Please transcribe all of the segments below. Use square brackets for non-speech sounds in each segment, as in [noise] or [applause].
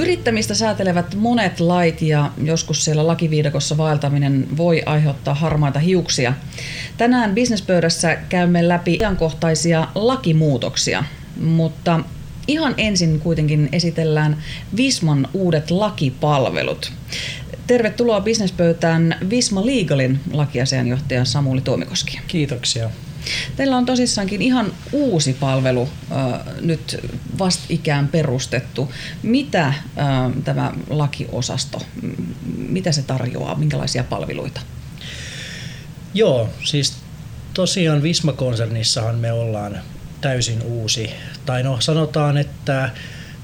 Yrittämistä säätelevät monet lait ja joskus siellä lakiviidakossa vaeltaminen voi aiheuttaa harmaita hiuksia. Tänään bisnespöydässä käymme läpi ajankohtaisia lakimuutoksia, mutta ihan ensin kuitenkin esitellään Visman uudet lakipalvelut. Tervetuloa bisnespöytään Visma Legalin lakiasianjohtaja Samuli Tuomikoski. Kiitoksia. Teillä on tosissaankin ihan uusi palvelu äh, nyt vastikään perustettu. Mitä äh, tämä lakiosasto, mitä se tarjoaa, minkälaisia palveluita? Joo, siis tosiaan Visma-konsernissahan me ollaan täysin uusi. Tai no sanotaan, että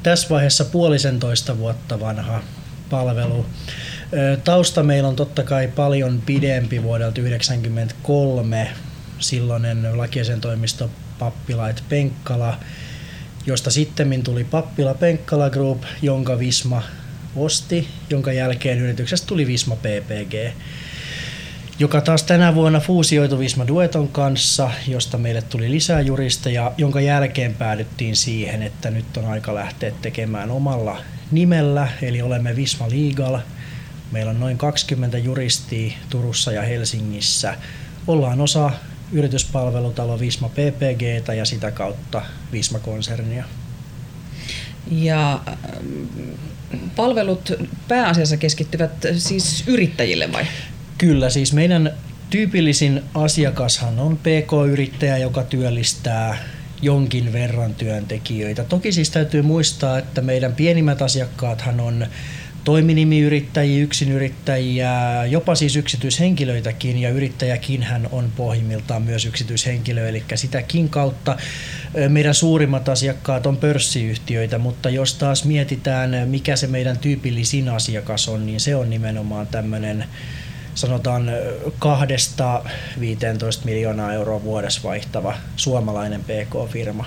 tässä vaiheessa puolisentoista vuotta vanha palvelu. Tausta meillä on totta kai paljon pidempi vuodelta 1993 silloinen lakiesen toimisto Pappilait Penkkala, josta sitten tuli Pappila Penkkala Group, jonka Visma osti, jonka jälkeen yrityksestä tuli Visma PPG, joka taas tänä vuonna fuusioitui Visma Dueton kanssa, josta meille tuli lisää juristeja, jonka jälkeen päädyttiin siihen, että nyt on aika lähteä tekemään omalla nimellä, eli olemme Visma Legal. Meillä on noin 20 juristia Turussa ja Helsingissä. Ollaan osa yrityspalvelutalo Visma PPG ja sitä kautta Visma-konsernia. Ja äh, palvelut pääasiassa keskittyvät siis yrittäjille vai? Kyllä, siis meidän tyypillisin asiakashan on PK-yrittäjä, joka työllistää jonkin verran työntekijöitä. Toki siis täytyy muistaa, että meidän pienimmät asiakkaathan on toiminimiyrittäjiä, yksinyrittäjiä, jopa siis yksityishenkilöitäkin ja yrittäjäkin hän on pohjimmiltaan myös yksityishenkilö, eli sitäkin kautta meidän suurimmat asiakkaat on pörssiyhtiöitä, mutta jos taas mietitään, mikä se meidän tyypillisin asiakas on, niin se on nimenomaan tämmöinen sanotaan kahdesta 15 miljoonaa euroa vuodessa vaihtava suomalainen PK-firma.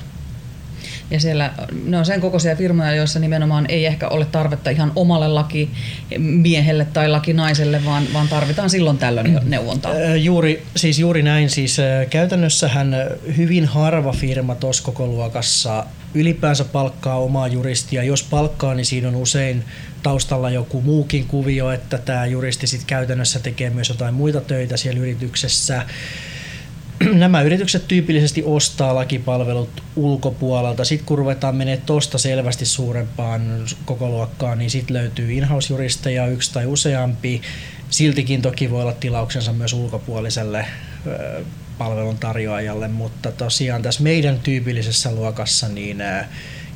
Ja siellä ne on sen kokoisia firmoja, joissa nimenomaan ei ehkä ole tarvetta ihan omalle lakimiehelle tai lakinaiselle, vaan, vaan tarvitaan silloin tällöin neuvontaa. Juuri, siis juuri näin. Siis käytännössähän hyvin harva firma tuossa koko luokassa ylipäänsä palkkaa omaa juristia. Jos palkkaa, niin siinä on usein taustalla joku muukin kuvio, että tämä juristi sitten käytännössä tekee myös jotain muita töitä siellä yrityksessä [clears throat] nämä yritykset tyypillisesti ostaa lakipalvelut ulkopuolelta. Sitten kun ruvetaan menemään tuosta selvästi suurempaan kokoluokkaan, niin sitten löytyy in-house-juristeja yksi tai useampi. Siltikin toki voi olla tilauksensa myös ulkopuoliselle palvelun tarjoajalle, mutta tosiaan tässä meidän tyypillisessä luokassa niin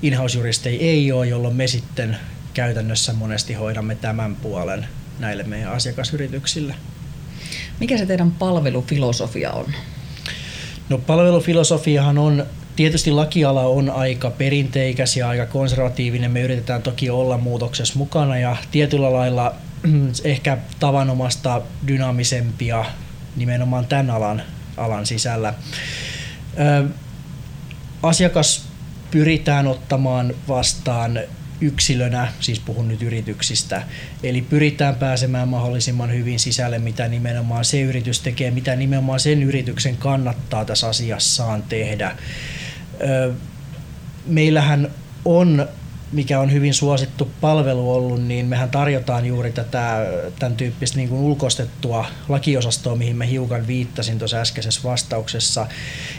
in-house-juristeja ei ole, jolloin me sitten käytännössä monesti hoidamme tämän puolen näille meidän asiakasyrityksille. Mikä se teidän palvelufilosofia on? No palvelufilosofiahan on Tietysti lakiala on aika perinteikäs ja aika konservatiivinen. Me yritetään toki olla muutoksessa mukana ja tietyllä lailla [clears throat] ehkä tavanomasta dynaamisempia nimenomaan tämän alan, alan sisällä. Ö, asiakas pyritään ottamaan vastaan yksilönä, siis puhun nyt yrityksistä, eli pyritään pääsemään mahdollisimman hyvin sisälle, mitä nimenomaan se yritys tekee, mitä nimenomaan sen yrityksen kannattaa tässä asiassaan tehdä. Meillähän on mikä on hyvin suosittu palvelu ollut, niin mehän tarjotaan juuri tätä, tämän tyyppistä niin kuin ulkoistettua lakiosastoa, mihin mä hiukan viittasin tuossa äskeisessä vastauksessa.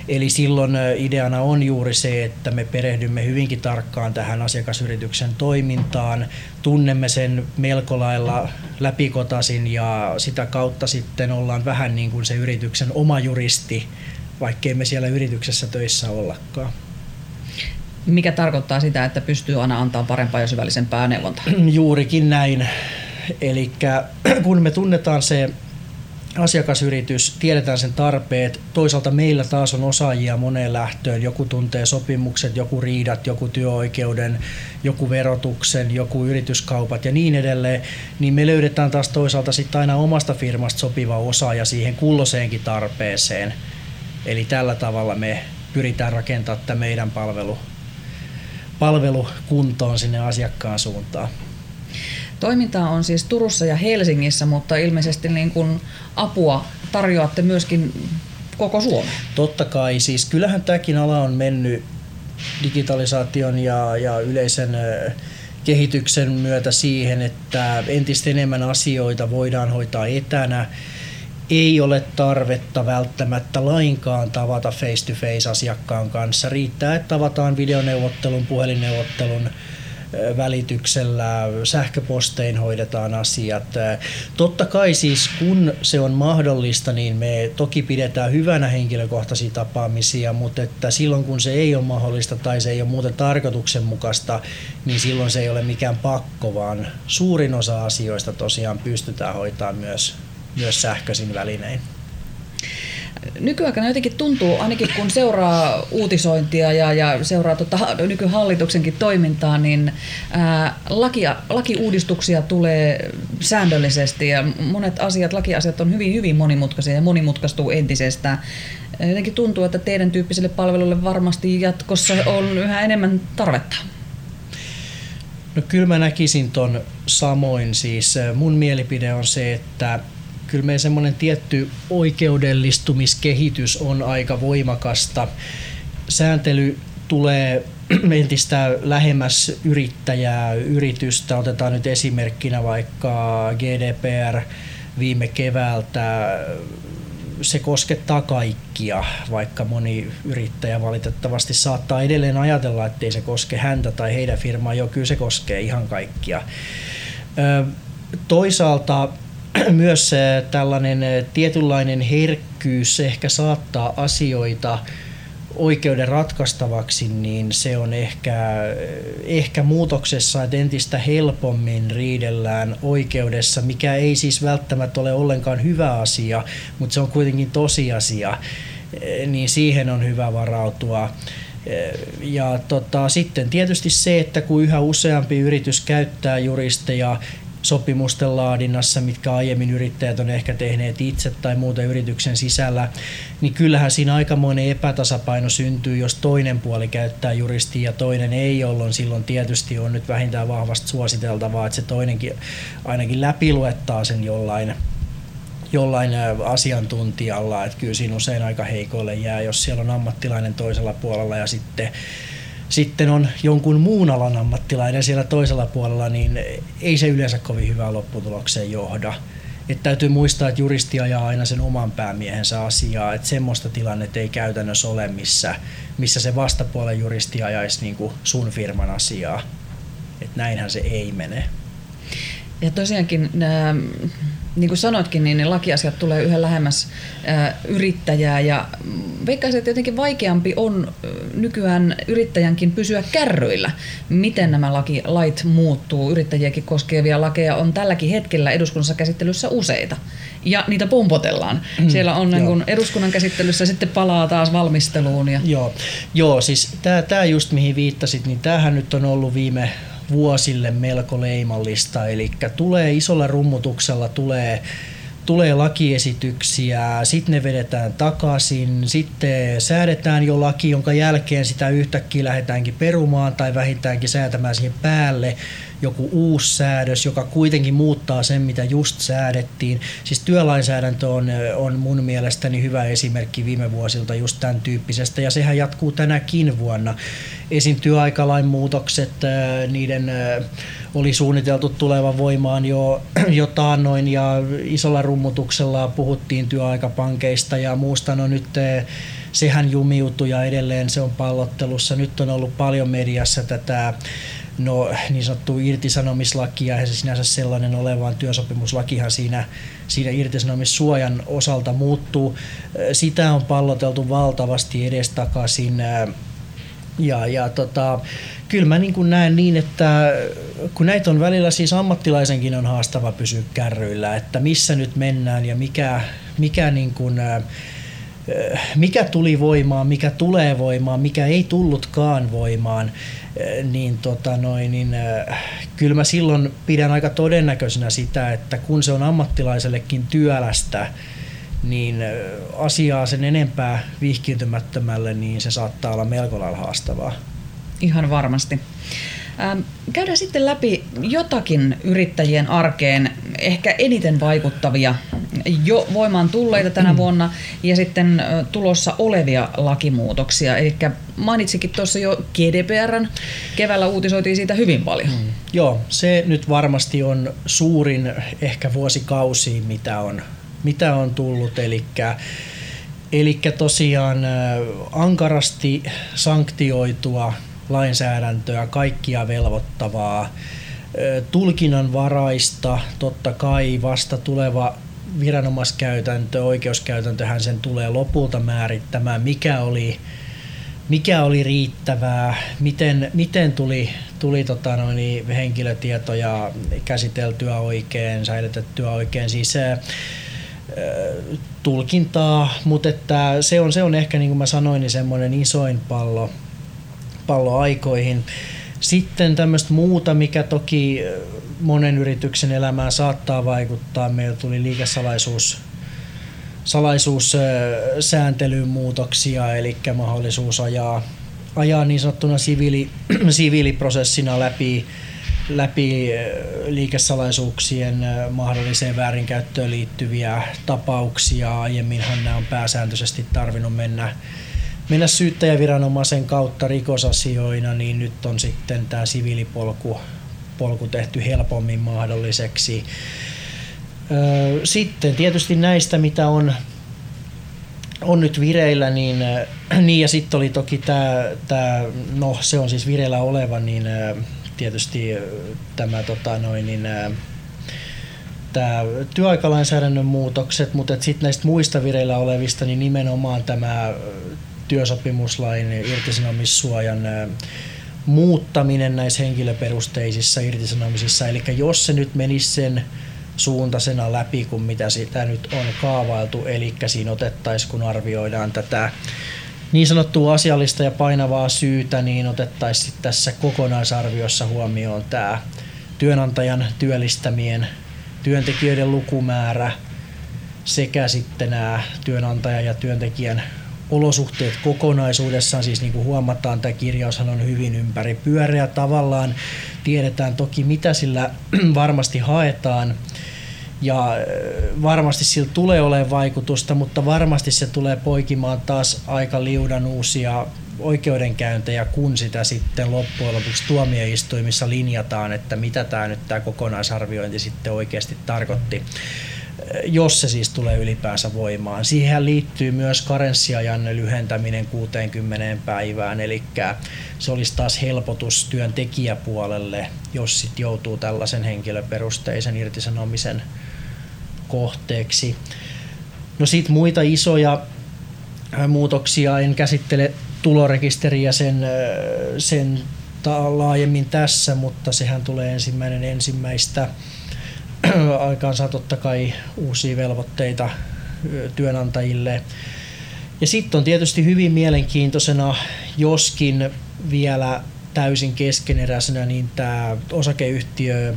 Eli silloin ideana on juuri se, että me perehdymme hyvinkin tarkkaan tähän asiakasyrityksen toimintaan, tunnemme sen melko lailla läpikotasin ja sitä kautta sitten ollaan vähän niin kuin se yrityksen oma juristi, vaikkei me siellä yrityksessä töissä ollakaan mikä tarkoittaa sitä, että pystyy aina antaa parempaa ja syvällisempää neuvontaa. [clears throat] Juurikin näin. Eli [clears throat] kun me tunnetaan se asiakasyritys, tiedetään sen tarpeet. Toisaalta meillä taas on osaajia moneen lähtöön. Joku tuntee sopimukset, joku riidat, joku työoikeuden, joku verotuksen, joku yrityskaupat ja niin edelleen. Niin me löydetään taas toisaalta sitten aina omasta firmasta sopiva osaaja siihen kulloseenkin tarpeeseen. Eli tällä tavalla me pyritään rakentamaan tämä meidän palvelu palvelu kuntoon sinne asiakkaan suuntaan. Toimintaa on siis Turussa ja Helsingissä, mutta ilmeisesti niin kuin apua tarjoatte myöskin koko Suomeen. Totta kai, siis kyllähän tämäkin ala on mennyt digitalisaation ja, ja yleisen kehityksen myötä siihen, että entistä enemmän asioita voidaan hoitaa etänä. Ei ole tarvetta välttämättä lainkaan tavata face-to-face asiakkaan kanssa. Riittää, että tavataan videoneuvottelun, puhelinneuvottelun, välityksellä, sähköpostein hoidetaan asiat. Totta kai siis kun se on mahdollista, niin me toki pidetään hyvänä henkilökohtaisia tapaamisia, mutta että silloin kun se ei ole mahdollista tai se ei ole muuten tarkoituksenmukaista, niin silloin se ei ole mikään pakko, vaan suurin osa asioista tosiaan pystytään hoitamaan myös, myös sähköisin välinein nykyaikana jotenkin tuntuu, ainakin kun seuraa uutisointia ja, ja seuraa tota, nykyhallituksenkin toimintaa, niin ää, lakia, lakiuudistuksia tulee säännöllisesti ja monet asiat, lakiasiat on hyvin, hyvin monimutkaisia ja monimutkaistuu entisestään. Jotenkin tuntuu, että teidän tyyppiselle palvelulle varmasti jatkossa on yhä enemmän tarvetta. No kyllä mä näkisin ton samoin. Siis mun mielipide on se, että kyllä meidän semmoinen tietty oikeudellistumiskehitys on aika voimakasta. Sääntely tulee [clears throat] entistä lähemmäs yrittäjää, yritystä. Otetaan nyt esimerkkinä vaikka GDPR viime keväältä. Se koskettaa kaikkia, vaikka moni yrittäjä valitettavasti saattaa edelleen ajatella, ettei se koske häntä tai heidän firmaa. Jo kyllä se koskee ihan kaikkia. Toisaalta [clears throat] myös tällainen tietynlainen herkkyys ehkä saattaa asioita oikeuden ratkaistavaksi, niin se on ehkä, ehkä muutoksessa, että entistä helpommin riidellään oikeudessa, mikä ei siis välttämättä ole ollenkaan hyvä asia, mutta se on kuitenkin tosiasia, niin siihen on hyvä varautua. Ja tota, sitten tietysti se, että kun yhä useampi yritys käyttää juristeja, sopimusten laadinnassa, mitkä aiemmin yrittäjät on ehkä tehneet itse tai muuten yrityksen sisällä, niin kyllähän siinä aikamoinen epätasapaino syntyy, jos toinen puoli käyttää juristia ja toinen ei, jolloin silloin tietysti on nyt vähintään vahvasti suositeltavaa, että se toinenkin ainakin läpiluettaa sen jollain jollain asiantuntijalla, että kyllä siinä usein aika heikoille jää, jos siellä on ammattilainen toisella puolella ja sitten sitten on jonkun muun alan ammattilainen siellä toisella puolella, niin ei se yleensä kovin hyvää lopputulokseen johda. Et täytyy muistaa, että juristi ajaa aina sen oman päämiehensä asiaa, että semmoista tilannetta ei käytännössä ole, missä, missä se vastapuolen juristi ajaisi niin kuin sun firman asiaa. Et näinhän se ei mene. Ja tosiaankin nämä niin kuin sanoitkin, niin ne lakiasiat tulee yhä lähemmäs yrittäjää ja veikkaisin, että jotenkin vaikeampi on nykyään yrittäjänkin pysyä kärryillä, miten nämä laki, lait muuttuu. Yrittäjiäkin koskevia lakeja on tälläkin hetkellä eduskunnassa käsittelyssä useita ja niitä pompotellaan. Mm, Siellä on niin kun eduskunnan käsittelyssä sitten palaa taas valmisteluun. Ja... Joo. Joo, siis tämä just mihin viittasit, niin tämähän nyt on ollut viime vuosille melko leimallista, eli tulee isolla rummutuksella, tulee tulee lakiesityksiä, sitten ne vedetään takaisin, sitten säädetään jo laki, jonka jälkeen sitä yhtäkkiä lähdetäänkin perumaan tai vähintäänkin säätämään siihen päälle joku uusi säädös, joka kuitenkin muuttaa sen, mitä just säädettiin. Siis työlainsäädäntö on, on mun mielestäni hyvä esimerkki viime vuosilta just tämän tyyppisestä, ja sehän jatkuu tänäkin vuonna. Esim. työaikalain muutokset, niiden oli suunniteltu tulevan voimaan jo, [clears throat] jo taannoin, ja isolla rummutuksella puhuttiin työaikapankeista ja muusta. No nyt sehän jumiutui ja edelleen se on pallottelussa. Nyt on ollut paljon mediassa tätä no, niin sanottu irtisanomislaki ja se sinänsä sellainen ole, vaan työsopimuslakihan siinä, siinä irtisanomissuojan osalta muuttuu. Sitä on palloteltu valtavasti edestakaisin ja, ja tota, kyllä mä niin näen niin, että kun näitä on välillä siis ammattilaisenkin on haastava pysyä kärryillä, että missä nyt mennään ja mikä, mikä niin kuin, mikä tuli voimaan, mikä tulee voimaan, mikä ei tullutkaan voimaan, niin, tota noin, niin kyllä mä silloin pidän aika todennäköisenä sitä, että kun se on ammattilaisellekin työlästä, niin asiaa sen enempää vihkiintymättömälle, niin se saattaa olla melko lailla haastavaa. Ihan varmasti. Käydään sitten läpi jotakin yrittäjien arkeen ehkä eniten vaikuttavia jo voimaan tulleita tänä mm. vuonna ja sitten tulossa olevia lakimuutoksia. Eli mainitsikin tuossa jo GDPRn, keväällä uutisoitiin siitä hyvin paljon. Mm. Joo, se nyt varmasti on suurin ehkä vuosikausi, mitä on, mitä on tullut. Eli Eli tosiaan ankarasti sanktioitua lainsäädäntöä, kaikkia velvoittavaa, tulkinnanvaraista, totta kai vasta tuleva viranomaiskäytäntö, oikeuskäytäntöhän sen tulee lopulta määrittämään, mikä oli, mikä oli riittävää, miten, miten tuli, tuli tota noin, henkilötietoja käsiteltyä oikein, säilytettyä oikein. Siis tulkintaa, mutta että se, on, se on ehkä niin kuin mä sanoin, niin semmoinen isoin pallo, pallo aikoihin. Sitten tämmöistä muuta, mikä toki monen yrityksen elämään saattaa vaikuttaa. Meillä tuli liikesalaisuus salaisuussääntelyyn muutoksia, eli mahdollisuus ajaa, ajaa niin sanottuna siviili, [clears throat] siviiliprosessina läpi, läpi liikesalaisuuksien mahdolliseen väärinkäyttöön liittyviä tapauksia. Aiemminhan nämä on pääsääntöisesti tarvinnut mennä mennä syyttäjäviranomaisen kautta rikosasioina, niin nyt on sitten tämä siviilipolku polku tehty helpommin mahdolliseksi. Sitten tietysti näistä, mitä on, on nyt vireillä, niin, [clears throat] niin ja sitten oli toki tämä, tämä, no se on siis vireillä oleva, niin tietysti tämä tota noin, niin, tämä työaikalainsäädännön muutokset, mutta sitten näistä muista vireillä olevista, niin nimenomaan tämä työsopimuslain irtisanomissuojan muuttaminen näissä henkilöperusteisissa irtisanomisissa. Eli jos se nyt menisi sen suuntaisena läpi kuin mitä sitä nyt on kaavailtu, eli siinä otettaisiin, kun arvioidaan tätä niin sanottua asiallista ja painavaa syytä, niin otettaisiin tässä kokonaisarviossa huomioon tämä työnantajan työllistämien työntekijöiden lukumäärä sekä sitten nämä työnantajan ja työntekijän olosuhteet kokonaisuudessaan, siis niin kuin huomataan, tämä kirjaushan on hyvin ympäri pyöreä tavallaan. Tiedetään toki, mitä sillä [clears throat] varmasti haetaan, ja äh, varmasti sillä tulee olemaan vaikutusta, mutta varmasti se tulee poikimaan taas aika liudan uusia oikeudenkäyntejä, kun sitä sitten loppujen lopuksi tuomioistuimissa linjataan, että mitä tämä nyt tämä kokonaisarviointi sitten oikeasti tarkoitti jos se siis tulee ylipäänsä voimaan. Siihen liittyy myös karenssiajan lyhentäminen 60 päivään, eli se olisi taas helpotus työntekijäpuolelle, jos sit joutuu tällaisen henkilöperusteisen irtisanomisen kohteeksi. No sitten muita isoja muutoksia, en käsittele tulorekisteriä sen, sen laajemmin tässä, mutta sehän tulee ensimmäinen ensimmäistä aikaan saa totta kai uusia velvoitteita työnantajille. Ja sitten on tietysti hyvin mielenkiintoisena, joskin vielä täysin keskeneräisenä, niin tämä osakeyhtiö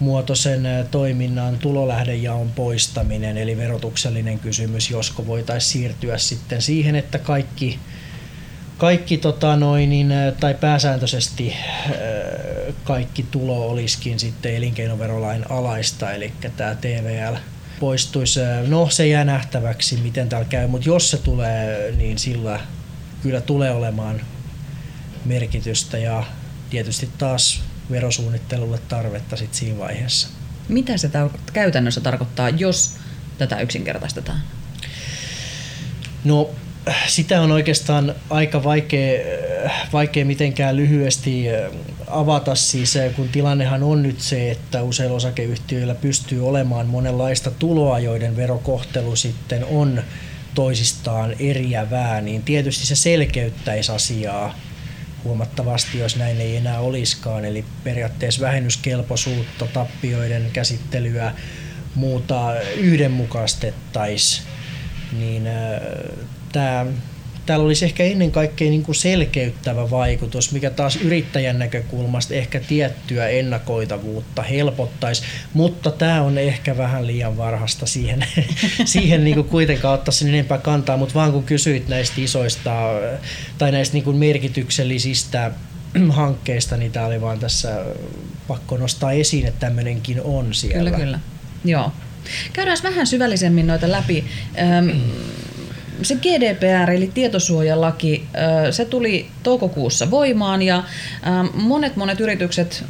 muotoisen toiminnan tulolähdejaon poistaminen, eli verotuksellinen kysymys, josko voitaisiin siirtyä sitten siihen, että kaikki kaikki tota noin, niin, tai pääsääntöisesti kaikki tulo olisikin sitten elinkeinoverolain alaista, eli tämä TVL poistuisi. No se jää nähtäväksi, miten täällä käy, mutta jos se tulee, niin sillä kyllä tulee olemaan merkitystä ja tietysti taas verosuunnittelulle tarvetta sit siinä vaiheessa. Mitä se käytännössä tarkoittaa, jos tätä yksinkertaistetaan? No sitä on oikeastaan aika vaikea, vaikea mitenkään lyhyesti avata siis, kun tilannehan on nyt se, että useilla osakeyhtiöillä pystyy olemaan monenlaista tuloa, joiden verokohtelu sitten on toisistaan eriävää, niin tietysti se selkeyttäisi asiaa huomattavasti, jos näin ei enää olisikaan. Eli periaatteessa vähennyskelpoisuutta, tappioiden käsittelyä, muuta yhdenmukaistettaisiin, niin tämä täällä olisi ehkä ennen kaikkea niin kuin selkeyttävä vaikutus, mikä taas yrittäjän näkökulmasta ehkä tiettyä ennakoitavuutta helpottaisi, mutta tämä on ehkä vähän liian varhasta siihen, [laughs] siihen niin kuin kuitenkaan ottaa sen enempää kantaa, mutta vaan kun kysyit näistä isoista tai näistä niin kuin merkityksellisistä [clears throat] hankkeista, niin tämä oli vaan tässä pakko nostaa esiin, että tämmöinenkin on siellä. Kyllä, kyllä. Joo. Käydään vähän syvällisemmin noita läpi. Öm, se GDPR eli tietosuojalaki, se tuli toukokuussa voimaan ja monet monet yritykset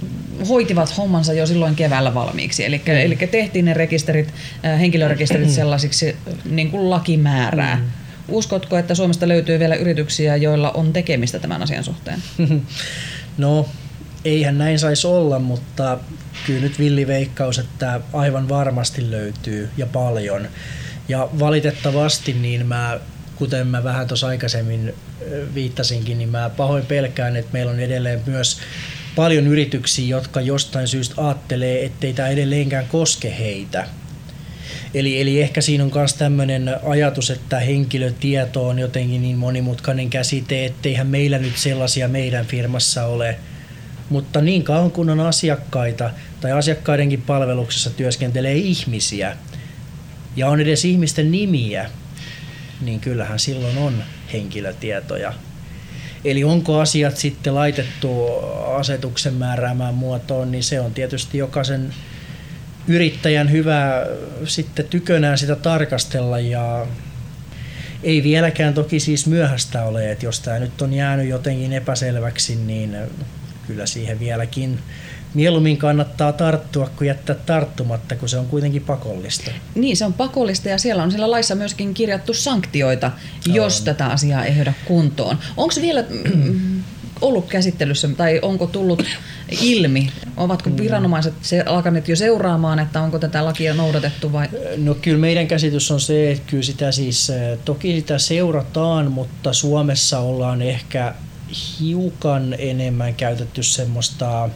hoitivat hommansa jo silloin keväällä valmiiksi. Eli, mm. eli tehtiin ne rekisterit, henkilörekisterit sellaisiksi niin kuin laki määrää. Mm. Uskotko, että Suomesta löytyy vielä yrityksiä, joilla on tekemistä tämän asian suhteen? [laughs] No, eihän näin saisi olla, mutta kyllä nyt villiveikkaus, että aivan varmasti löytyy ja paljon. Ja valitettavasti niin mä, kuten mä vähän tuossa aikaisemmin viittasinkin, niin mä pahoin pelkään, että meillä on edelleen myös paljon yrityksiä, jotka jostain syystä ajattelee, ettei tämä edelleenkään koske heitä. Eli, eli ehkä siinä on myös tämmöinen ajatus, että henkilötieto on jotenkin niin monimutkainen käsite, etteihän meillä nyt sellaisia meidän firmassa ole. Mutta niin kauan kun on asiakkaita tai asiakkaidenkin palveluksessa työskentelee ihmisiä ja on edes ihmisten nimiä, niin kyllähän silloin on henkilötietoja. Eli onko asiat sitten laitettu asetuksen määräämään muotoon, niin se on tietysti jokaisen yrittäjän hyvä sitten tykönään sitä tarkastella ja ei vieläkään toki siis myöhäistä ole, että jos tämä nyt on jäänyt jotenkin epäselväksi, niin kyllä siihen vieläkin mieluummin kannattaa tarttua kuin jättää tarttumatta, kun se on kuitenkin pakollista. Niin, se on pakollista ja siellä on siellä laissa myöskin kirjattu sanktioita, jos on. tätä asiaa ei hyödä kuntoon. Onko vielä ollut käsittelyssä tai onko tullut ilmi? Ovatko mm. viranomaiset se, alkaneet jo seuraamaan, että onko tätä lakia noudatettu vai? No kyllä meidän käsitys on se, että kyllä sitä siis, toki sitä seurataan, mutta Suomessa ollaan ehkä hiukan enemmän käytetty semmoista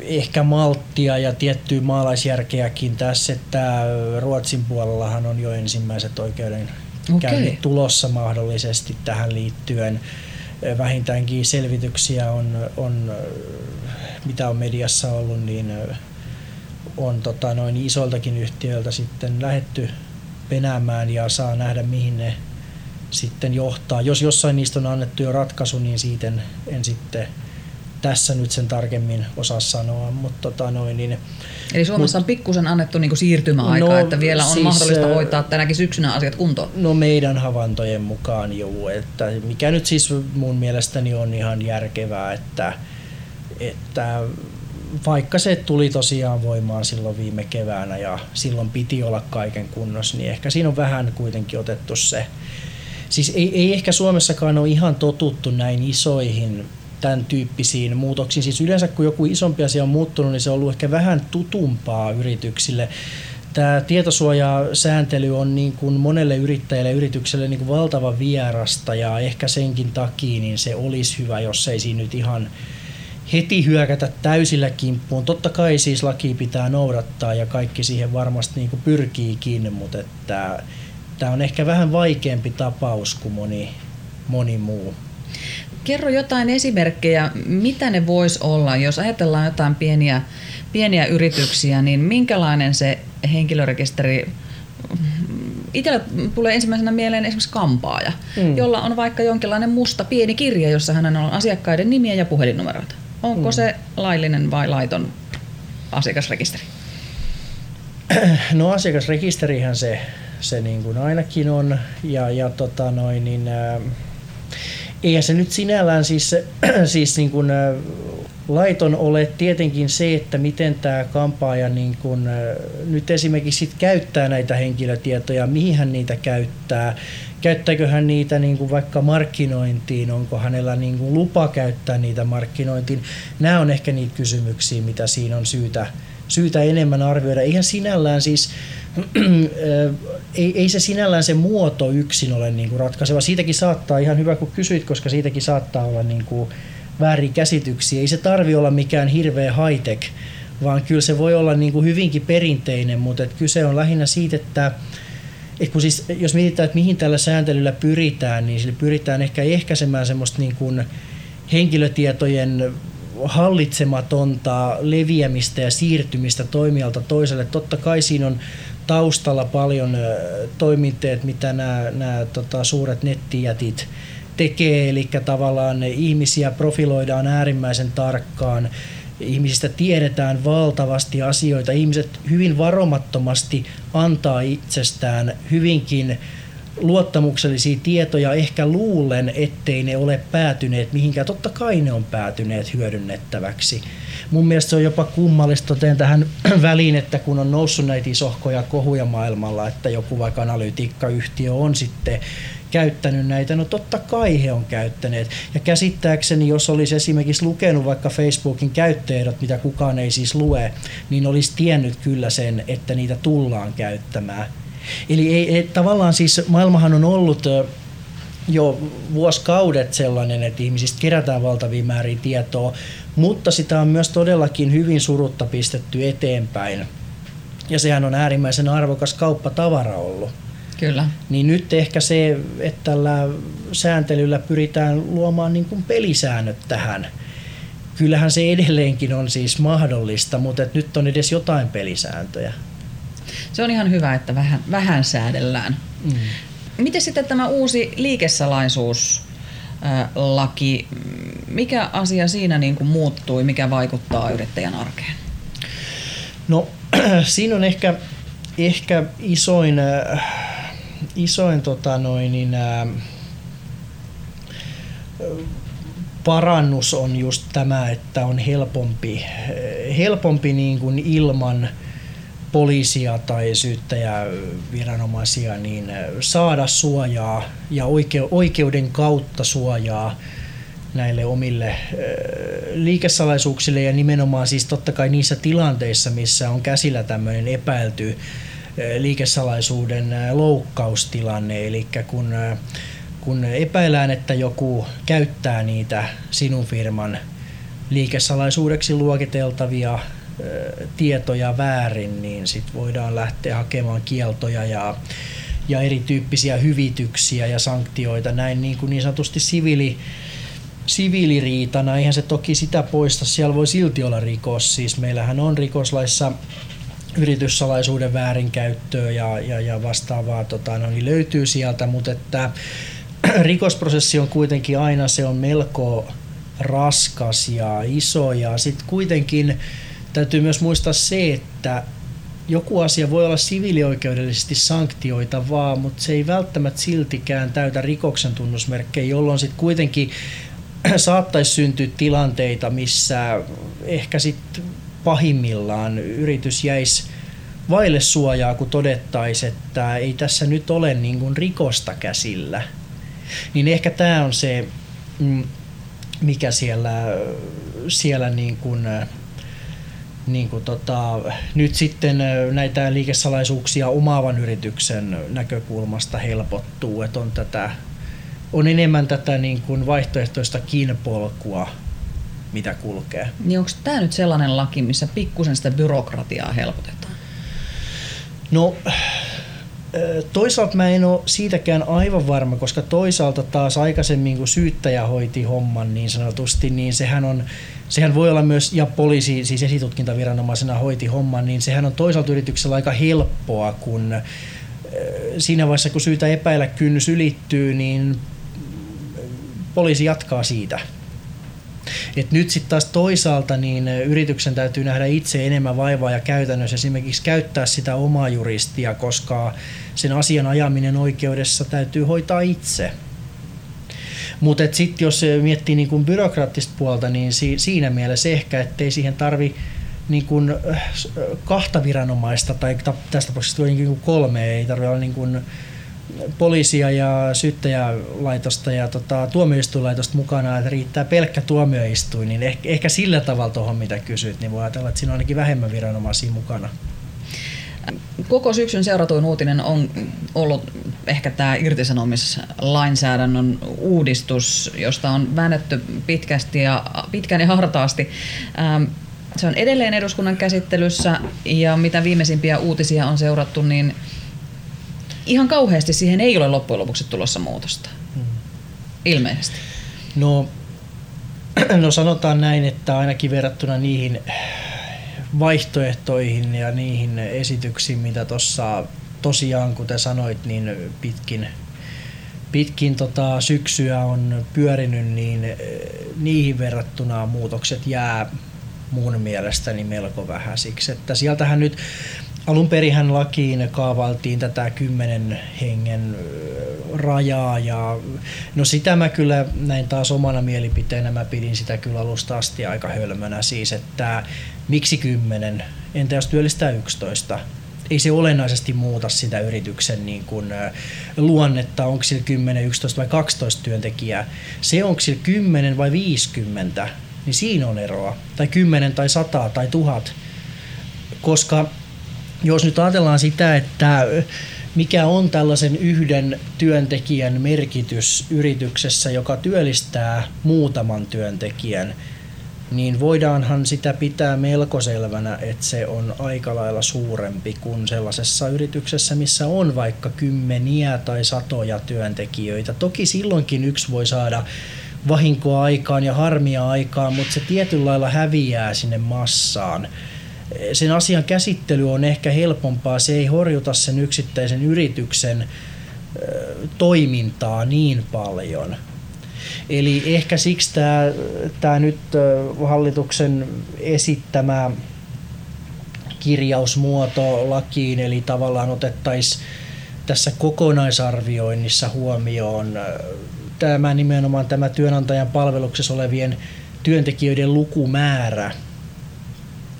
ehkä malttia ja tiettyä maalaisjärkeäkin tässä, että Ruotsin puolellahan on jo ensimmäiset oikeuden okay. tulossa mahdollisesti tähän liittyen vähintäänkin selvityksiä on, on mitä on mediassa ollut, niin on tota, noin isoltakin yhtiöiltä sitten lähetty penäämään ja saa nähdä mihin ne sitten johtaa. Jos jossain niistä on annettu jo ratkaisu, niin siitä en, en sitten tässä nyt sen tarkemmin osaa sanoa, mutta tota noin, niin, Eli Suomessa mut, on pikkusen annettu niin siirtymäaikaa, no, että vielä on siis, mahdollista hoitaa tänäkin syksynä asiat kuntoon. No meidän havaintojen mukaan joo, että mikä nyt siis mun mielestäni on ihan järkevää, että, että vaikka se tuli tosiaan voimaan silloin viime keväänä ja silloin piti olla kaiken kunnossa, niin ehkä siinä on vähän kuitenkin otettu se. Siis ei, ei ehkä Suomessakaan ole ihan totuttu näin isoihin tämän tyyppisiin muutoksiin. Siis yleensä kun joku isompi asia on muuttunut, niin se on ollut ehkä vähän tutumpaa yrityksille. Tämä tietosuojasääntely on niin kuin monelle yrittäjälle ja yritykselle niin kuin valtava vierasta ja ehkä senkin takia niin se olisi hyvä, jos ei siinä nyt ihan heti hyökätä täysillä kimppuun. Totta kai siis laki pitää noudattaa ja kaikki siihen varmasti niin kuin pyrkiikin, mutta että tämä on ehkä vähän vaikeampi tapaus kuin moni, moni muu. Kerro jotain esimerkkejä, mitä ne vois olla, jos ajatellaan jotain pieniä, pieniä yrityksiä, niin minkälainen se henkilörekisteri Itsellä tulee ensimmäisenä mieleen esimerkiksi kampaaja, mm. jolla on vaikka jonkinlainen musta pieni kirja, jossa hänen on asiakkaiden nimiä ja puhelinnumeroita. Onko mm. se laillinen vai laiton asiakasrekisteri? No asiakasrekisterihän se, se niin kuin ainakin on. Ja, ja tota noin, niin, äh, eihän se nyt sinällään siis, [clears throat] siis niin kuin, laiton ole tietenkin se, että miten tämä kampaaja niin kuin, nyt esimerkiksi sit käyttää näitä henkilötietoja, mihin hän niitä käyttää, käyttääkö hän niitä niin kuin vaikka markkinointiin, onko hänellä niin kuin lupa käyttää niitä markkinointiin. Nämä on ehkä niitä kysymyksiä, mitä siinä on syytä, syytä enemmän arvioida. Ihan sinällään siis ei, ei se sinällään se muoto yksin ole niin kuin ratkaiseva. Siitäkin saattaa, ihan hyvä kun kysyit, koska siitäkin saattaa olla niin kuin väärin käsityksiä. Ei se tarvi olla mikään hirveä high-tech, vaan kyllä se voi olla niin kuin hyvinkin perinteinen, mutta et kyse on lähinnä siitä, että et kun siis, jos mietitään, että mihin tällä sääntelyllä pyritään, niin sillä pyritään ehkä ehkäisemään semmoista niin kuin henkilötietojen hallitsematonta leviämistä ja siirtymistä toimijalta toiselle. Totta kai siinä on taustalla paljon toiminteet, mitä nämä, nämä tota, suuret nettijätit tekee, eli tavallaan ihmisiä profiloidaan äärimmäisen tarkkaan ihmisistä tiedetään valtavasti asioita. Ihmiset hyvin varomattomasti antaa itsestään hyvinkin luottamuksellisia tietoja ehkä luulen, ettei ne ole päätyneet mihinkään. Totta kai ne on päätyneet hyödynnettäväksi. Mun mielestä se on jopa kummallista, teen tähän [clears throat] väliin, että kun on noussut näitä isohkoja kohuja maailmalla, että joku vaikka analytiikkayhtiö on sitten käyttänyt näitä, no totta kai he on käyttäneet. Ja käsittääkseni, jos olisi esimerkiksi lukenut vaikka Facebookin käyttöehdot, mitä kukaan ei siis lue, niin olisi tiennyt kyllä sen, että niitä tullaan käyttämään. Eli ei, ei, tavallaan siis maailmahan on ollut jo vuosikaudet sellainen, että ihmisistä kerätään valtavia määriä tietoa, mutta sitä on myös todellakin hyvin surutta pistetty eteenpäin. Ja sehän on äärimmäisen arvokas kauppatavara ollut. Kyllä. Niin nyt ehkä se, että tällä sääntelyllä pyritään luomaan niin kuin pelisäännöt tähän. Kyllähän se edelleenkin on siis mahdollista, mutta nyt on edes jotain pelisääntöjä. Se on ihan hyvä, että vähän, vähän säädellään. Mm. Miten sitten tämä uusi liikesalaisuuslaki, mikä asia siinä niin kuin muuttui, mikä vaikuttaa yrittäjän arkeen? No [clears throat] siinä on ehkä, ehkä isoin, isoin tota noin, niin, parannus on just tämä, että on helpompi, helpompi niin kuin ilman poliisia tai syyttäjäviranomaisia niin saada suojaa ja oikeuden kautta suojaa näille omille liikesalaisuuksille. Ja nimenomaan siis totta kai niissä tilanteissa, missä on käsillä tämmöinen epäilty liikesalaisuuden loukkaustilanne, eli kun, kun epäillään, että joku käyttää niitä sinun firman liikesalaisuudeksi luokiteltavia tietoja väärin, niin sitten voidaan lähteä hakemaan kieltoja ja, ja erityyppisiä hyvityksiä ja sanktioita näin niin, kuin niin sanotusti siviili, siviiliriitana. Eihän se toki sitä poista, siellä voi silti olla rikos. Siis meillähän on rikoslaissa yrityssalaisuuden väärinkäyttöä ja, ja, ja vastaavaa tota, no, niin löytyy sieltä, mutta että [clears throat] rikosprosessi on kuitenkin aina se on melko raskas ja iso ja sitten kuitenkin täytyy myös muistaa se, että joku asia voi olla siviilioikeudellisesti sanktioitavaa, mutta se ei välttämättä siltikään täytä rikoksen tunnusmerkkejä, jolloin sitten kuitenkin [clears throat] saattaisi syntyä tilanteita, missä ehkä sitten pahimmillaan yritys jäisi vaille suojaa, kun todettaisiin, että ei tässä nyt ole niin kuin rikosta käsillä. Niin ehkä tämä on se, mm, mikä siellä, siellä niin kuin niin kuin tota, nyt sitten näitä liikesalaisuuksia omaavan yrityksen näkökulmasta helpottuu, että on, tätä, on enemmän tätä niin kuin vaihtoehtoista kiinpolkua, mitä kulkee. Niin onko tämä nyt sellainen laki, missä pikkusen sitä byrokratiaa helpotetaan? No toisaalta mä en ole siitäkään aivan varma, koska toisaalta taas aikaisemmin kun syyttäjä hoiti homman niin sanotusti, niin sehän on sehän voi olla myös, ja poliisi siis esitutkintaviranomaisena hoiti homman, niin sehän on toisaalta yrityksellä aika helppoa, kun siinä vaiheessa kun syytä epäillä kynnys ylittyy, niin poliisi jatkaa siitä. Et nyt sitten taas toisaalta niin yrityksen täytyy nähdä itse enemmän vaivaa ja käytännössä esimerkiksi käyttää sitä omaa juristia, koska sen asian ajaminen oikeudessa täytyy hoitaa itse. Mutta sitten jos miettii niin kuin byrokraattista puolta, niin si- siinä mielessä ehkä, ettei siihen tarvi niin kuin äh, kahta viranomaista, tai tässä tapauksessa niin kolme, ei tarvitse olla niin kuin poliisia ja syyttäjälaitosta ja tota, tuomioistuinlaitosta mukana, että riittää pelkkä tuomioistuin, niin ehkä, ehkä sillä tavalla tuohon mitä kysyt, niin voi ajatella, että siinä on ainakin vähemmän viranomaisia mukana. Koko syksyn seuratuin uutinen on ollut ehkä tämä irtisanomislainsäädännön uudistus, josta on väännetty pitkästi ja, pitkän ja hartaasti. Ähm, se on edelleen eduskunnan käsittelyssä ja mitä viimeisimpiä uutisia on seurattu, niin ihan kauheasti siihen ei ole loppujen lopuksi tulossa muutosta. Hmm. Ilmeisesti. No, [clears throat] no sanotaan näin, että ainakin verrattuna niihin vaihtoehtoihin ja niihin esityksiin, mitä tuossa tosiaan, kuten sanoit, niin pitkin, pitkin tota syksyä on pyörinyt, niin eh, niihin verrattuna muutokset jää mun mielestäni melko vähäisiksi. Että sieltähän nyt alun perihän lakiin kaavaltiin tätä kymmenen hengen rajaa ja no sitä mä kyllä näin taas omana mielipiteenä mä pidin sitä kyllä alusta asti aika hölmönä siis, että miksi kymmenen, entä jos työllistää 11? ei se olennaisesti muuta sitä yrityksen niin kuin, luonnetta, onko sillä 10, 11 vai 12 työntekijää. Se onko sillä 10 vai 50, niin siinä on eroa. Tai 10 tai 100 tai 1000. Koska jos nyt ajatellaan sitä, että mikä on tällaisen yhden työntekijän merkitys yrityksessä, joka työllistää muutaman työntekijän, niin voidaanhan sitä pitää melko selvänä, että se on aika lailla suurempi kuin sellaisessa yrityksessä, missä on vaikka kymmeniä tai satoja työntekijöitä. Toki silloinkin yksi voi saada vahinkoa aikaan ja harmia aikaan, mutta se tietyllä lailla häviää sinne massaan. Sen asian käsittely on ehkä helpompaa, se ei horjuta sen yksittäisen yrityksen toimintaa niin paljon – Eli ehkä siksi tämä, tämä nyt hallituksen esittämä kirjausmuoto lakiin, eli tavallaan otettaisiin tässä kokonaisarvioinnissa huomioon tämä nimenomaan tämä työnantajan palveluksessa olevien työntekijöiden lukumäärä,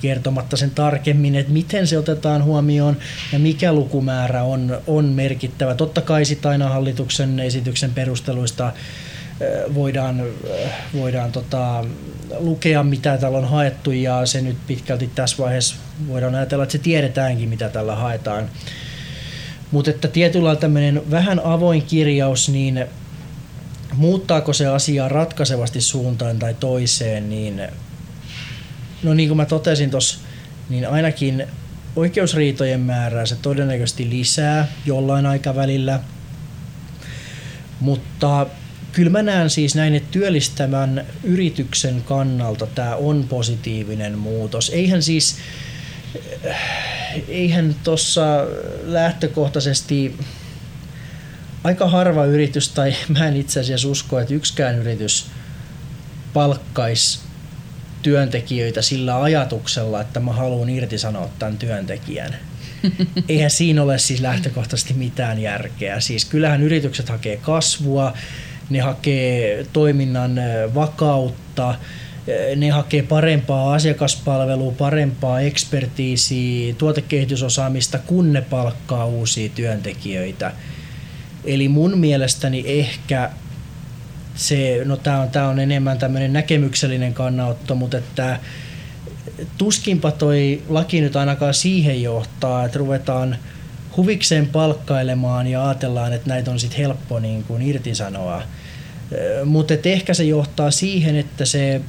kertomatta sen tarkemmin, että miten se otetaan huomioon ja mikä lukumäärä on, on merkittävä. Totta kai sitten aina hallituksen esityksen perusteluista voidaan, voidaan tota, lukea, mitä täällä on haettu ja se nyt pitkälti tässä vaiheessa voidaan ajatella, että se tiedetäänkin, mitä tällä haetaan. Mutta että tietyllä tämmöinen vähän avoin kirjaus, niin muuttaako se asiaa ratkaisevasti suuntaan tai toiseen, niin no niin kuin mä totesin tuossa, niin ainakin oikeusriitojen määrää se todennäköisesti lisää jollain aikavälillä, mutta kyllä mä näen siis näin, että työllistävän yrityksen kannalta tämä on positiivinen muutos. Eihän siis, eihän tuossa lähtökohtaisesti aika harva yritys, tai mä en itse asiassa usko, että yksikään yritys palkkaisi työntekijöitä sillä ajatuksella, että mä haluan irtisanoa tämän työntekijän. [laughs] Eihän siinä ole siis lähtökohtaisesti mitään järkeä. Siis kyllähän yritykset hakee kasvua, ne hakee toiminnan vakautta, ne hakee parempaa asiakaspalvelua, parempaa ekspertiisiä, tuotekehitysosaamista, kun ne palkkaa uusia työntekijöitä. Eli mun mielestäni ehkä se, no tämä on, tää on enemmän tämmöinen näkemyksellinen kannanotto, mutta että tuskinpa toi laki nyt ainakaan siihen johtaa, että ruvetaan – huvikseen palkkailemaan ja ajatellaan, että näitä on sitten helppo niin kuin irtisanoa. Mutta ehkä se johtaa siihen, että se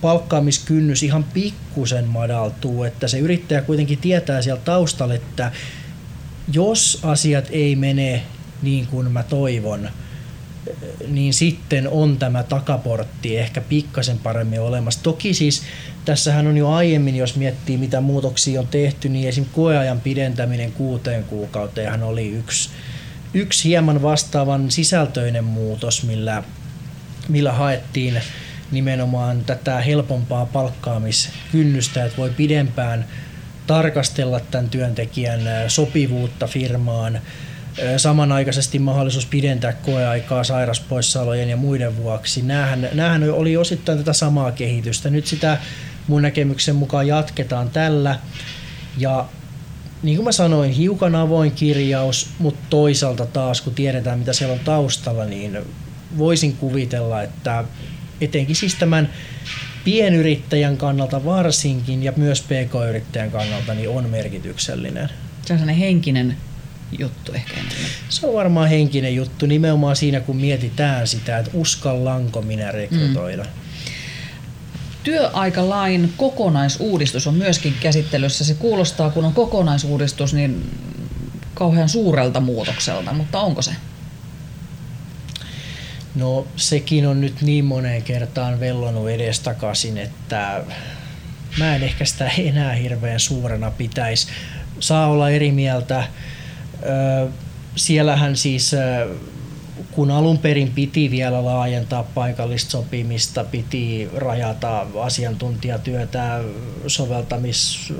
palkkaamiskynnys ihan pikkusen madaltuu, että se yrittäjä kuitenkin tietää siellä taustalla, että jos asiat ei mene niin kuin mä toivon, niin sitten on tämä takaportti ehkä pikkasen paremmin olemassa. Toki siis tässähän on jo aiemmin, jos miettii mitä muutoksia on tehty, niin esim. koeajan pidentäminen kuuteen kuukauteen oli yksi, yksi hieman vastaavan sisältöinen muutos, millä, millä haettiin nimenomaan tätä helpompaa palkkaamiskynnystä, että voi pidempään tarkastella tämän työntekijän sopivuutta firmaan, samanaikaisesti mahdollisuus pidentää koeaikaa sairaspoissaolojen ja muiden vuoksi. Nämähän, nämähän oli osittain tätä samaa kehitystä. Nyt sitä mun näkemyksen mukaan jatketaan tällä. Ja niin kuin mä sanoin, hiukan avoin kirjaus, mutta toisaalta taas kun tiedetään mitä siellä on taustalla, niin voisin kuvitella, että etenkin siis tämän pienyrittäjän kannalta varsinkin ja myös pk-yrittäjän kannalta niin on merkityksellinen. Se on sellainen henkinen juttu ehkä enemmän. Se on varmaan henkinen juttu nimenomaan siinä, kun mietitään sitä, että uskallanko minä rekrytoida. Mm. Työaikalain kokonaisuudistus on myöskin käsittelyssä. Se kuulostaa, kun on kokonaisuudistus, niin kauhean suurelta muutokselta, mutta onko se? No sekin on nyt niin moneen kertaan vellonut edestakaisin, että mä en ehkä sitä enää hirveän suurena pitäisi. Saa olla eri mieltä siellähän siis kun alun perin piti vielä laajentaa paikallista sopimista, piti rajata asiantuntijatyötä soveltamis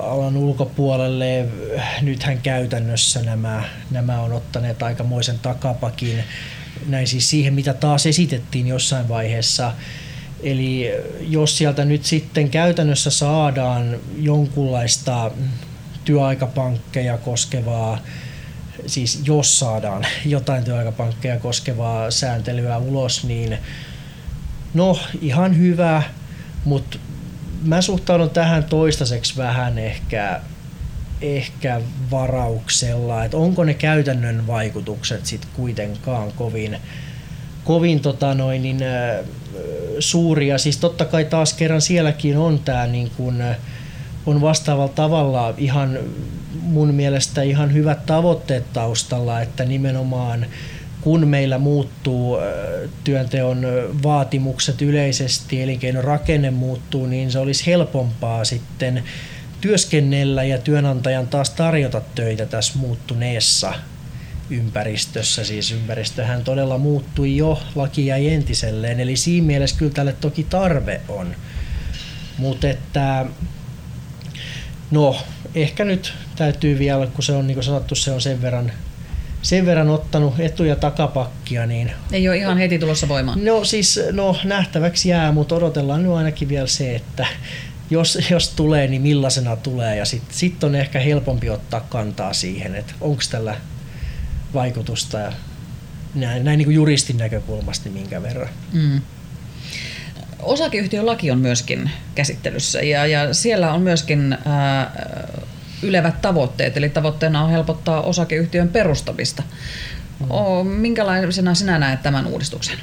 alan ulkopuolelle. Nythän käytännössä nämä, nämä on ottaneet aikamoisen takapakin näin siis siihen, mitä taas esitettiin jossain vaiheessa. Eli jos sieltä nyt sitten käytännössä saadaan jonkunlaista työaikapankkeja koskevaa, siis jos saadaan jotain työaikapankkeja koskevaa sääntelyä ulos, niin no ihan hyvä, mutta mä suhtaudun tähän toistaiseksi vähän ehkä, ehkä varauksella, että onko ne käytännön vaikutukset sitten kuitenkaan kovin, kovin tota noin, niin, äh, suuria. Siis totta kai taas kerran sielläkin on tämä niin kun, on vastaavalla tavalla ihan mun mielestä ihan hyvät tavoitteet taustalla, että nimenomaan kun meillä muuttuu työnteon vaatimukset yleisesti, elinkeinon rakenne muuttuu, niin se olisi helpompaa sitten työskennellä ja työnantajan taas tarjota töitä tässä muuttuneessa ympäristössä. Siis ympäristöhän todella muuttui jo, laki jäi entiselleen, eli siinä mielessä kyllä tälle toki tarve on. Mutta että, no ehkä nyt täytyy vielä, kun se on niin kuin sanottu, se on sen verran sen verran ottanut etu- ja takapakkia. Niin... Ei ole ihan heti tulossa voimaan. No siis no, nähtäväksi jää, mutta odotellaan nyt ainakin vielä se, että jos, jos tulee, niin millaisena tulee. Ja sitten sit on ehkä helpompi ottaa kantaa siihen, että onko tällä vaikutusta ja näin, näin niin kuin juristin näkökulmasta niin minkä verran. Mm. Osakeyhtiölaki on myöskin käsittelyssä ja, ja siellä on myöskin ää, ylevät tavoitteet, eli tavoitteena on helpottaa osakeyhtiön perustamista. Mm. Minkälaisena sinä näet tämän uudistuksen?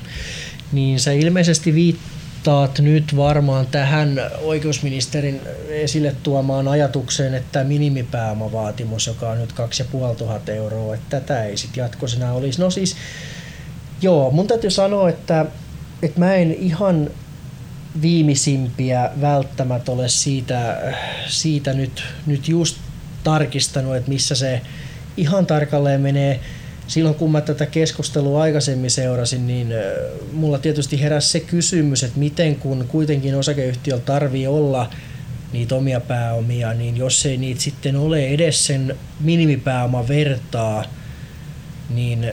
Niin se ilmeisesti viittaat nyt varmaan tähän oikeusministerin esille tuomaan ajatukseen, että minimipääomavaatimus, joka on nyt 2500 euroa, että tätä ei sitten jatkosena olisi. No siis, joo, mun täytyy sanoa, että, että mä en ihan viimeisimpiä välttämättä ole siitä, siitä nyt, nyt just tarkistanut, että missä se ihan tarkalleen menee. Silloin kun mä tätä keskustelua aikaisemmin seurasin, niin mulla tietysti heräsi se kysymys, että miten kun kuitenkin osakeyhtiöllä tarvii olla niitä omia pääomia, niin jos ei niitä sitten ole edes sen minimipääoma vertaa, niin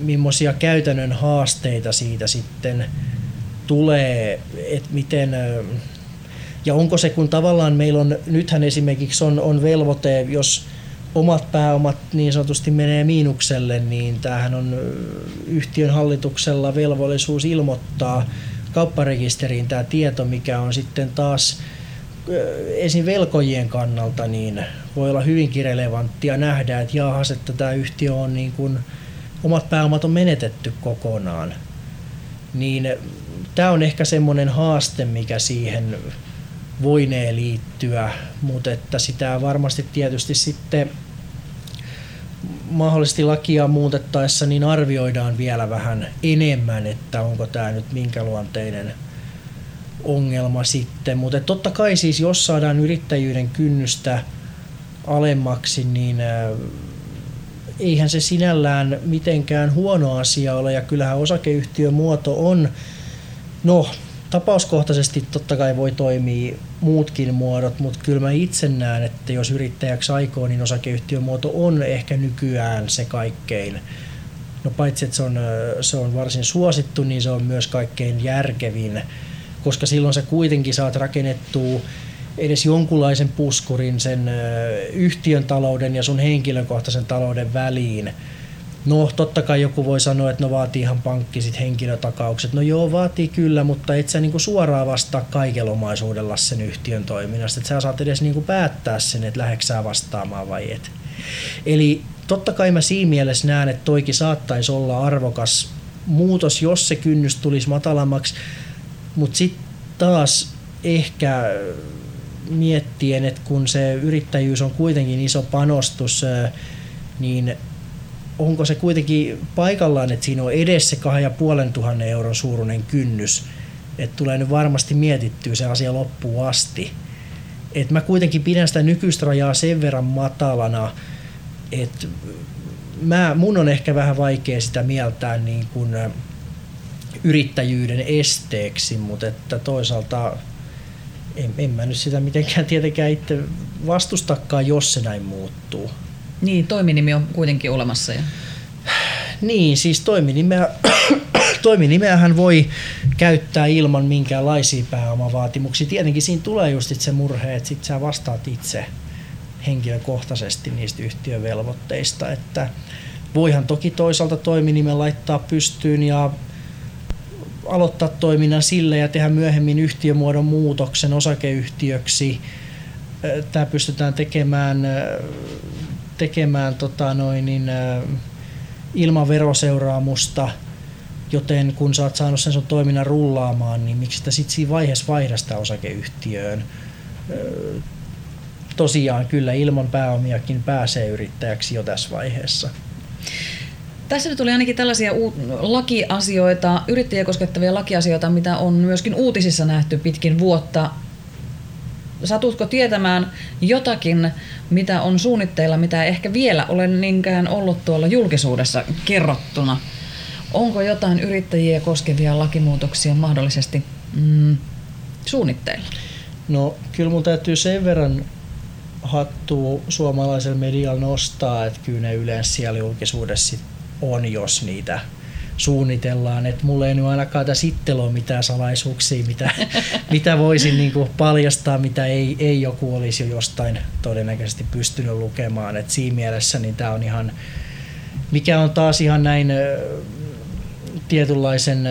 millaisia käytännön haasteita siitä sitten tulee, että miten ja onko se, kun tavallaan meillä on, nythän esimerkiksi on, on velvoite, jos omat pääomat niin sanotusti menee miinukselle, niin tämähän on yhtiön hallituksella velvollisuus ilmoittaa kaupparekisteriin tämä tieto, mikä on sitten taas esim. velkojien kannalta niin voi olla hyvinkin relevanttia nähdä, että jaahas, että tämä yhtiö on niin kuin, omat pääomat on menetetty kokonaan. Niin tämä on ehkä semmoinen haaste, mikä siihen voinee liittyä, mutta että sitä varmasti tietysti sitten mahdollisesti lakia muutettaessa niin arvioidaan vielä vähän enemmän, että onko tämä nyt minkäluonteinen ongelma sitten. Mutta totta kai siis jos saadaan yrittäjyyden kynnystä alemmaksi, niin eihän se sinällään mitenkään huono asia ole ja kyllähän osakeyhtiömuoto on, no tapauskohtaisesti totta kai voi toimia muutkin muodot, mutta kyllä mä itse näen, että jos yrittäjäksi aikoo, niin osakeyhtiömuoto on ehkä nykyään se kaikkein, no paitsi että se on, se on varsin suosittu, niin se on myös kaikkein järkevin, koska silloin sä kuitenkin saat rakennettua edes jonkunlaisen puskurin sen yhtiön talouden ja sun henkilökohtaisen talouden väliin, No totta kai joku voi sanoa, että no vaatii ihan pankki sit henkilötakaukset. No joo, vaatii kyllä, mutta et sä niinku suoraan vastaa kaikella omaisuudella sen yhtiön toiminnasta. Että sä saat edes niinku päättää sen, että läheksää vastaamaan vai et. Eli totta kai mä siinä mielessä näen, että toikin saattaisi olla arvokas muutos, jos se kynnys tulisi matalammaksi. Mutta sitten taas ehkä miettien, että kun se yrittäjyys on kuitenkin iso panostus, niin onko se kuitenkin paikallaan, että siinä on edes se 2500 euron suuruinen kynnys, että tulee nyt varmasti mietittyä se asia loppuun asti. Et mä kuitenkin pidän sitä nykyistä rajaa sen verran matalana, että mä, mun on ehkä vähän vaikea sitä mieltää niin kuin yrittäjyyden esteeksi, mutta että toisaalta en, en mä nyt sitä mitenkään tietenkään itse vastustakaan, jos se näin muuttuu. Niin, toiminimi on kuitenkin olemassa. Ja... Niin, siis toiminimeä, [clears throat] toiminimeähän voi käyttää ilman minkäänlaisia pääomavaatimuksia. Tietenkin siinä tulee just se murhe, että sit sä vastaat itse henkilökohtaisesti niistä yhtiövelvoitteista, että voihan toki toisaalta toiminimen laittaa pystyyn ja aloittaa toiminnan sille ja tehdä myöhemmin yhtiömuodon muutoksen osakeyhtiöksi. Tämä pystytään tekemään, tekemään tota noin, niin, ilman veroseuraamusta, joten kun sä oot saanut sen sun toiminnan rullaamaan, niin miksi sitä sitten siinä vaiheessa vaihda sitä osakeyhtiöön? Tosiaan kyllä ilman pääomiakin pääsee yrittäjäksi jo tässä vaiheessa. Tässä nyt oli ainakin tällaisia lakiasioita, yrittäjiä koskettavia lakiasioita, mitä on myöskin uutisissa nähty pitkin vuotta. Satutko tietämään jotakin, mitä on suunnitteilla, mitä ehkä vielä ole niinkään ollut tuolla julkisuudessa kerrottuna? Onko jotain yrittäjiä koskevia lakimuutoksia mahdollisesti mm, suunnitteilla? No kyllä mun täytyy sen verran hattua suomalaisella medialla nostaa, että kyllä ne yleensä siellä julkisuudessa on, jos niitä suunnitellaan. että mulla ei nyt ainakaan tässä sitten ole mitään salaisuuksia, mitä, [laughs] mitä voisin niin kuin paljastaa, mitä ei, ei joku olisi jo jostain todennäköisesti pystynyt lukemaan. Et siinä mielessä niin tämä on ihan, mikä on taas ihan näin tietynlaisen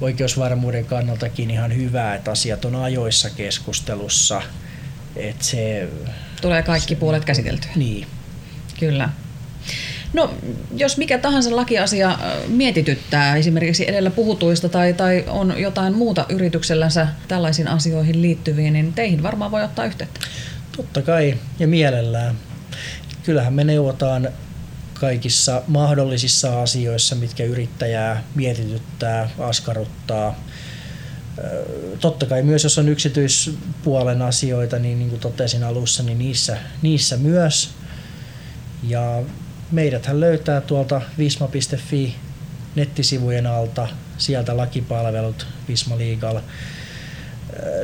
oikeusvarmuuden kannaltakin ihan hyvä, että asiat on ajoissa keskustelussa. Että se, Tulee kaikki se, puolet käsiteltyä. Niin. Kyllä. No, jos mikä tahansa lakiasia mietityttää, esimerkiksi edellä puhutuista tai, tai on jotain muuta yrityksellänsä tällaisiin asioihin liittyviin, niin teihin varmaan voi ottaa yhteyttä. Totta kai, ja mielellään. Kyllähän me neuvotaan kaikissa mahdollisissa asioissa, mitkä yrittäjää mietityttää, askarruttaa. Totta kai myös, jos on yksityispuolen asioita, niin niin kuin totesin alussa, niin niissä, niissä myös. Ja meidäthän löytää tuolta visma.fi nettisivujen alta, sieltä lakipalvelut Visma Legal.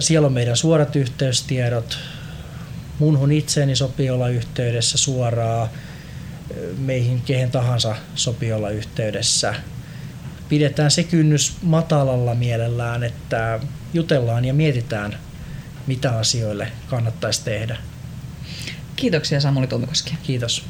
Siellä on meidän suorat yhteystiedot. Munhun itseeni sopii olla yhteydessä suoraan. Meihin kehen tahansa sopii olla yhteydessä. Pidetään se kynnys matalalla mielellään, että jutellaan ja mietitään, mitä asioille kannattaisi tehdä. Kiitoksia Samuli Tuomikoski. Kiitos.